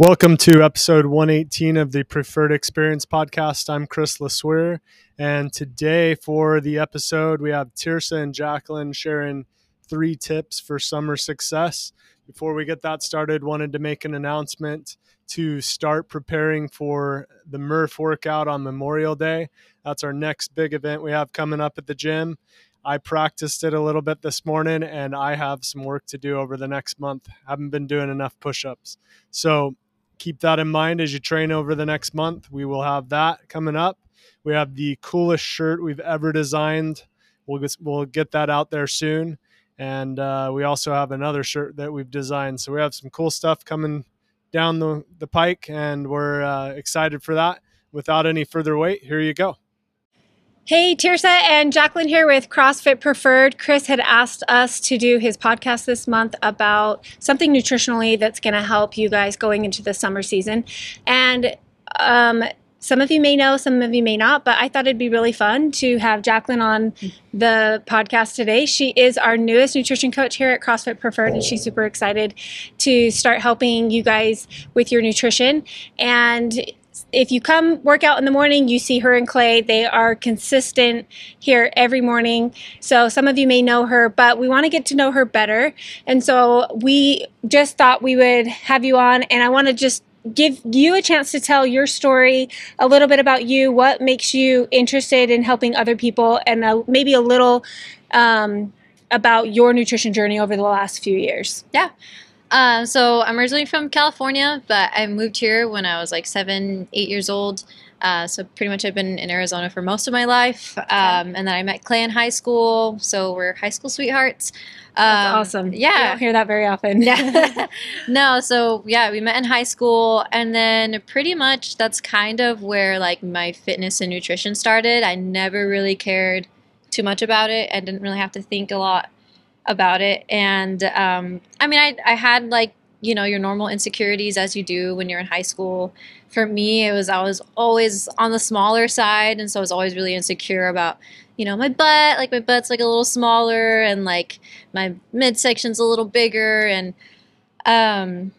Welcome to episode 118 of the Preferred Experience podcast. I'm Chris LeSueur, and today for the episode, we have Tirsa and Jacqueline sharing three tips for summer success. Before we get that started, wanted to make an announcement to start preparing for the Murph workout on Memorial Day. That's our next big event we have coming up at the gym. I practiced it a little bit this morning and I have some work to do over the next month. Haven't been doing enough push ups. So keep that in mind as you train over the next month. We will have that coming up. We have the coolest shirt we've ever designed. We'll get, we'll get that out there soon. And uh, we also have another shirt that we've designed. So we have some cool stuff coming down the, the pike, and we're uh, excited for that. Without any further wait, here you go. Hey, Tirsa and Jacqueline here with CrossFit Preferred. Chris had asked us to do his podcast this month about something nutritionally that's going to help you guys going into the summer season. And um, some of you may know, some of you may not, but I thought it'd be really fun to have Jacqueline on the podcast today. She is our newest nutrition coach here at CrossFit Preferred, and she's super excited to start helping you guys with your nutrition. And if you come work out in the morning, you see her and Clay. They are consistent here every morning. So some of you may know her, but we want to get to know her better. And so we just thought we would have you on, and I want to just give you a chance to tell your story, a little bit about you, what makes you interested in helping other people, and a, maybe a little um, about your nutrition journey over the last few years. Yeah. Uh, so I'm originally from California, but I moved here when I was like seven, eight years old. Uh, so pretty much I've been in Arizona for most of my life. Um, and then I met Clay in high school, so we're high school sweethearts. Um, That's awesome. Yeah, I don't hear that very often. yeah. no, so yeah, we met in high school, and then pretty much that's kind of where like my fitness and nutrition started. I never really cared too much about it. I didn't really have to think a lot about it. And um, I mean, I, I had like, you know, your normal insecurities as you do when you're in high school. For me, it was, I was always on the smaller side. And so I was always really insecure about, you know, my butt. Like, my butt's like a little smaller and like my midsection's a little bigger. And, um,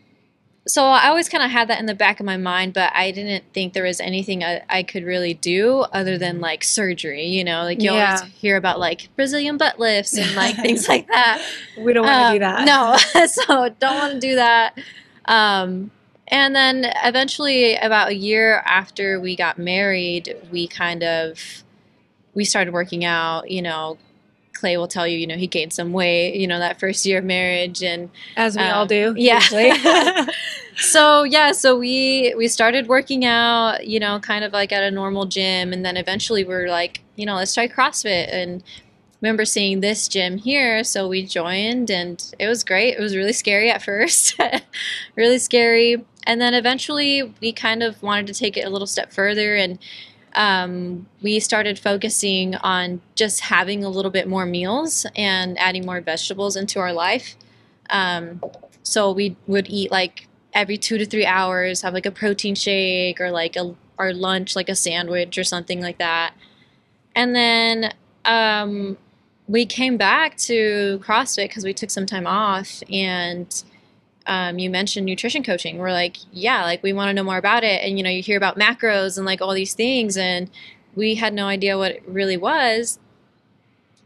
so I always kind of had that in the back of my mind, but I didn't think there was anything I, I could really do other than like surgery. You know, like you Yeah. always hear about like Brazilian butt lifts and like things like that. We don't want to Um, do that. No, so don't want to do that. Um, and then eventually, about a year after we got married, we kind of we started working out. You know, Clay will tell you, you know, he gained some weight. You know, that first year of marriage, and As we all Um, do. yeah. so yeah, so we we started working out, you know, kind of like at a normal gym, and then eventually we are like, you know, let's try CrossFit. And remember seeing this gym here, so we joined, and it was great. It was really scary at first, really scary, and then eventually we kind of wanted to take it a little step further and. Um, we started focusing on just having a little bit more meals and adding more vegetables into our life. Um, so we would eat like every two to three hours, have like a protein shake or like a our lunch, like a sandwich or something like that. And then um, we came back to CrossFit because we took some time off, and um, you mentioned nutrition coaching. We're like, yeah, like we want to know more about it, and you know, you hear about macros and like all these things, and we had no idea what it really was.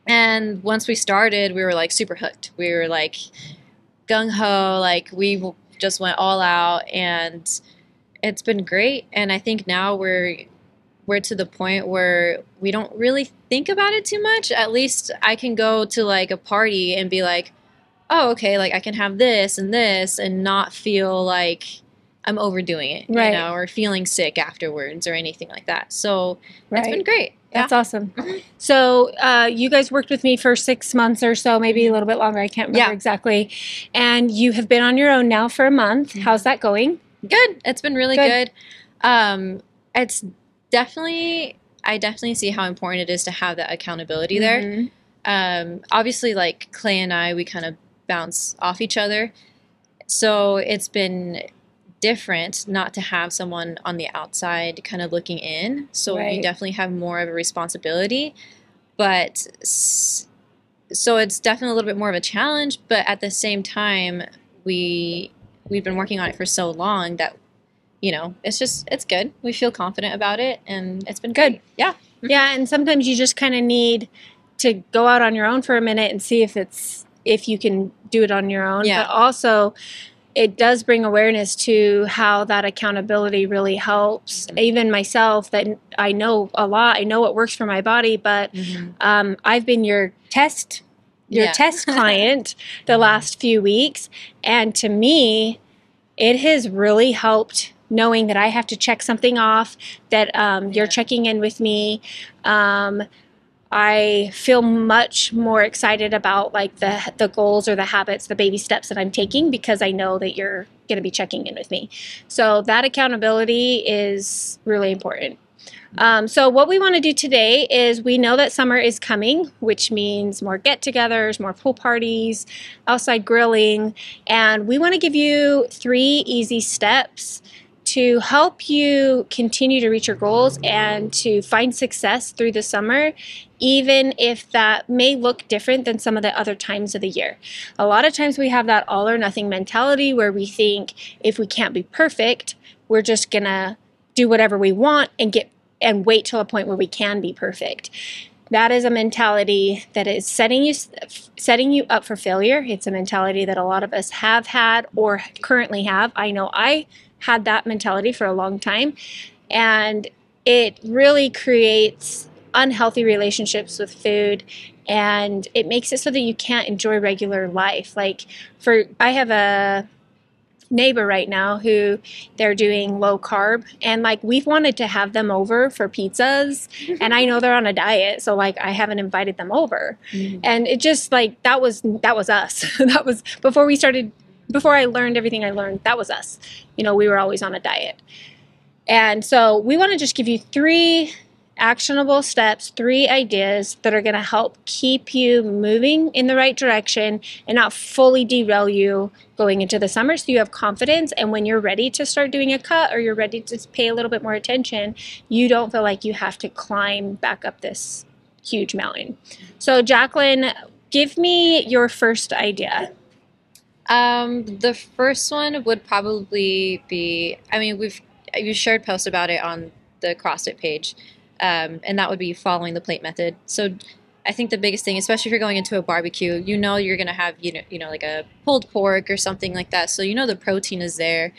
And once we started, we were like super hooked. We were like gung ho, like we just went all out, and it's been great. And I think now we're we're to the point where we don't really think about it too much. At least I can go to like a party and be like, oh, okay, like I can have this and this, and not feel like I'm overdoing it, Right. you know, or feeling sick afterwards or anything like that. So that's been Right. great. That's awesome. Mhm. So uh, you guys worked with me for six months or so, maybe a little bit longer. I can't remember Yeah. exactly. And you have been on your own now for a month. Mhm. How's that going? Good. It's been really Good. good. Um, it's definitely, I definitely see how important it is to have that accountability there. Mhm. Um, obviously, like Clay and I, we kind of bounce off each other. So it's been different not to have someone on the outside kind of looking in. So Right. you definitely have more of a responsibility. But so it's definitely a little bit more of a challenge, but at the same time, we we've been working on it for so long that you know, it's just it's good. We feel confident about it, and it's been Good. great. Yeah. Yeah, and sometimes you just kind of need to go out on your own for a minute and see if it's if you can do it on your own. Yeah. But also it does bring awareness to how that accountability really helps. Even myself that I know a lot, I know what works for my body, but um, I've been your test your Yeah. test client the last few weeks and to me it has really helped knowing that i have to check something off that um, you're checking in with me um, i feel much more excited about like the the goals or the habits the baby steps that i'm taking because i know that you're going to be checking in with me. So that accountability is really important. Um, so, what we want to do today is we know that summer is coming, which means more get togethers, more pool parties, outside grilling, and we want to give you three easy steps to help you continue to reach your goals and to find success through the summer, even if that may look different than some of the other times of the year. A lot of times we have that all or nothing mentality where we think if we can't be perfect, we're just gonna do whatever we want and get and wait till a point where we can be perfect. That is a mentality that is setting you setting you up for failure. It's a mentality that a lot of us have had or currently have. I know I had that mentality for a long time. And it really creates unhealthy relationships with food. And it makes it so that you can't enjoy regular life. Like for I have a neighbor right now who they're doing low carb. And like we've wanted to have them over for pizzas. And I know they're on a diet so like I haven't invited them over. Mm. And it just like that was that was us. That was before we started before I learned everything I learned that was us you know we were always on a diet and so we want to just give you three actionable steps, three ideas that are going to help keep you moving in the right direction and not fully derail you going into the summer so you have confidence and when you're ready to start doing a cut or you're ready to pay a little bit more attention, you don't feel like you have to climb back up this huge mountain. So Jacqueline, give me your first idea. Um, the first one would probably be. I mean, we've you shared posts about it on the CrossFit page, um, and that would be following the plate method. So, I think the biggest thing, especially if you're going into a barbecue, you know you're gonna have you know you know like a pulled pork or something like that. So you know the protein is there.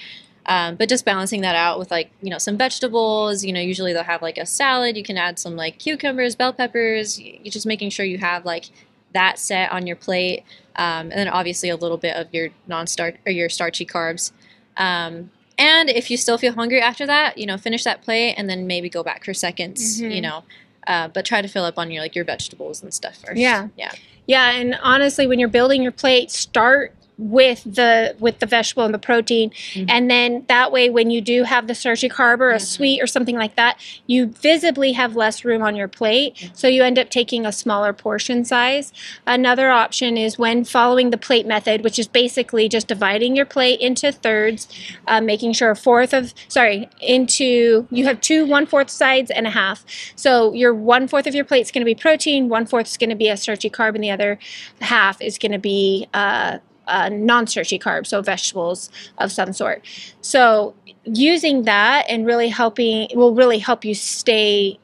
Um, but just balancing that out with like you know some vegetables you know usually they'll have like a salad you can add some like cucumbers bell peppers you're just making sure you have like that set on your plate um, and then obviously a little bit of your non-starch or your starchy carbs. Um, and if you still feel hungry after that, you know, finish that plate and then maybe go back for seconds. Mhm. You know, uh, but try to fill up on your like your vegetables and stuff first. Yeah. yeah, Yeah, and honestly, when you're building your plate, start with the with the vegetable and the protein, Mhm. and then that way, when you do have the starchy carb or a Mhm. sweet or something like that, you visibly have less room on your plate, so you end up taking a smaller portion size. Another option is when following the plate method, which is basically just dividing your plate into thirds, uh, making sure a fourth of sorry into you have two one fourth sides and a half. So your one fourth of your plate is going to be protein, one fourth is going to be a starchy carb, and the other half is going to be uh, uh, non-starchy carbs, so vegetables of some sort. So using that and really helping will really help you stay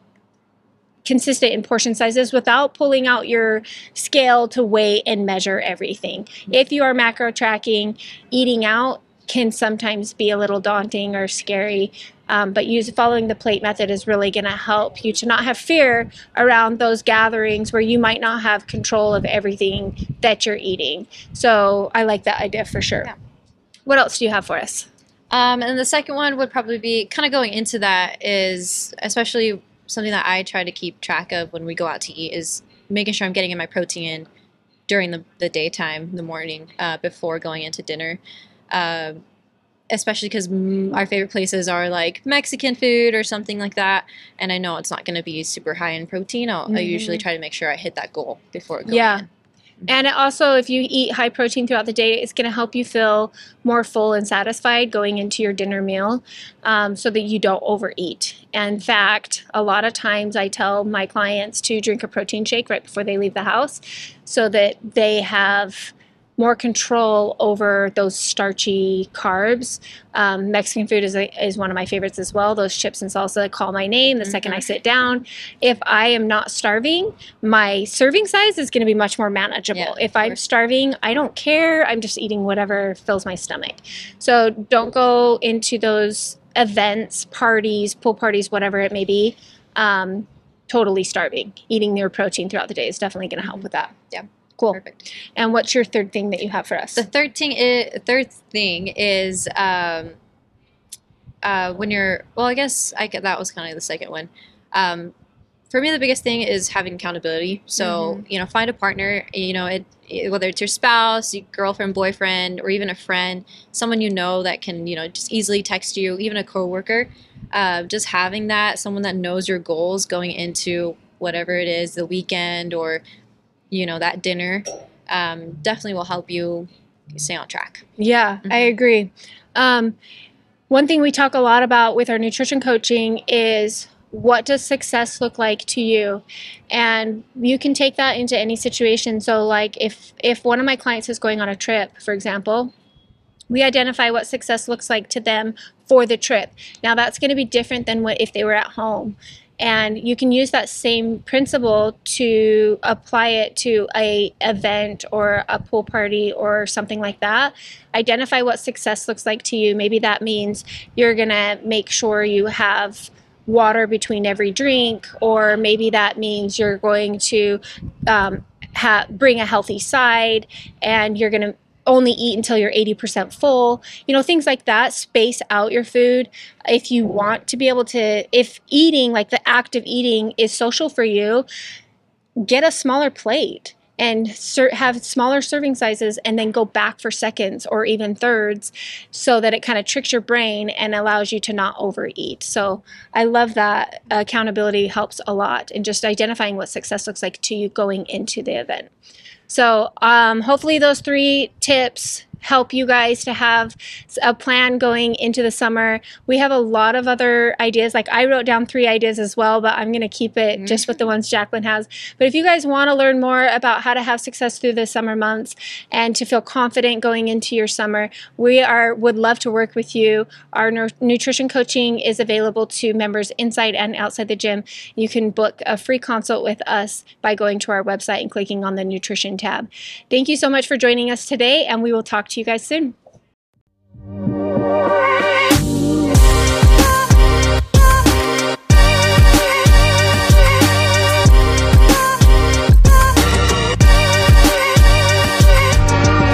consistent in portion sizes without pulling out your scale to weigh and measure everything. If you are macro tracking, eating out can sometimes be a little daunting or scary. Um, but use following the plate method is really going to help you to not have fear around those gatherings where you might not have control of everything that you're eating. So I like that idea for sure. Yeah. What else do you have for us? Um, and the second one would probably be kind of going into that is especially something that I try to keep track of when we go out to eat is making sure I'm getting in my protein in during the, the daytime, the morning, uh, before going into dinner. Um especially because our favorite places are like Mexican food or something like that. And I know it's not going to be super high in protein. I'll, I usually try to make sure I hit that goal before going Yeah. in. And also, if you eat high protein throughout the day, it's going to help you feel more full and satisfied going into your dinner meal um, so that you don't overeat. In fact, a lot of times I tell my clients to drink a protein shake right before they leave the house so that they have more control over those starchy carbs. Um, Mexican food is, a, is one of my favorites as well. Those chips and salsa call my name the mm-hmm. second I mm-hmm. sit down. If I am not starving, my serving size is going to be much more manageable. Yeah, if I'm starving, I don't care. I'm just eating whatever fills my stomach. So don't go into those events, parties, pool parties, whatever it may be. Um, totally starving. Eating your protein throughout the day is definitely going to help with that. Yeah. Cool. Perfect. And what's your third thing that you have for us? The third thing is, third thing is um, uh, when you're well, I guess I that was kind of the second one. Um, for me, the biggest thing is having accountability. So mm-hmm. you know, find a partner. You know, it, it, whether it's your spouse, your girlfriend, boyfriend, or even a friend, someone you know that can you know just easily text you, even a coworker. Uh, just having that, someone that knows your goals going into whatever it is, the weekend or you know that dinner, um, definitely will help you stay on track. Yeah, mm-hmm. I agree. Um, one thing we talk a lot about with our nutrition coaching is what does success look like to you and you can take that into any situation so like if if one of my clients is going on a trip for example we identify what success looks like to them for the trip now that's going to be different than what if they were at home and you can use that same principle to apply it to a event or a pool party or something like that. Identify what success looks like to you. Maybe that means you're going to make sure you have water between every drink, or maybe that means you're going to um, ha- bring a healthy side and you're going to only eat until you're 80% full. You know, things like that. Space out your food. If you want to be able to, if eating, like the act of eating, is social for you, get a smaller plate and ser- have smaller serving sizes and then go back for seconds or even thirds so that it kind of tricks your brain and allows you to not overeat. So I love that accountability helps a lot in just identifying what success looks like to you going into the event. So um, hopefully those three tips help you guys to have a plan going into the summer. We have a lot of other ideas. Like I wrote down three ideas as well, but I'm going to keep it mm-hmm. just with the ones Jacqueline has. But if you guys want to learn more about how to have success through the summer months and to feel confident going into your summer, we are would love to work with you. Our nu- nutrition coaching is available to members inside and outside the gym. You can book a free consult with us by going to our website and clicking on the nutrition tab. Thank you so much for joining us today, and we will talk to you guys soon.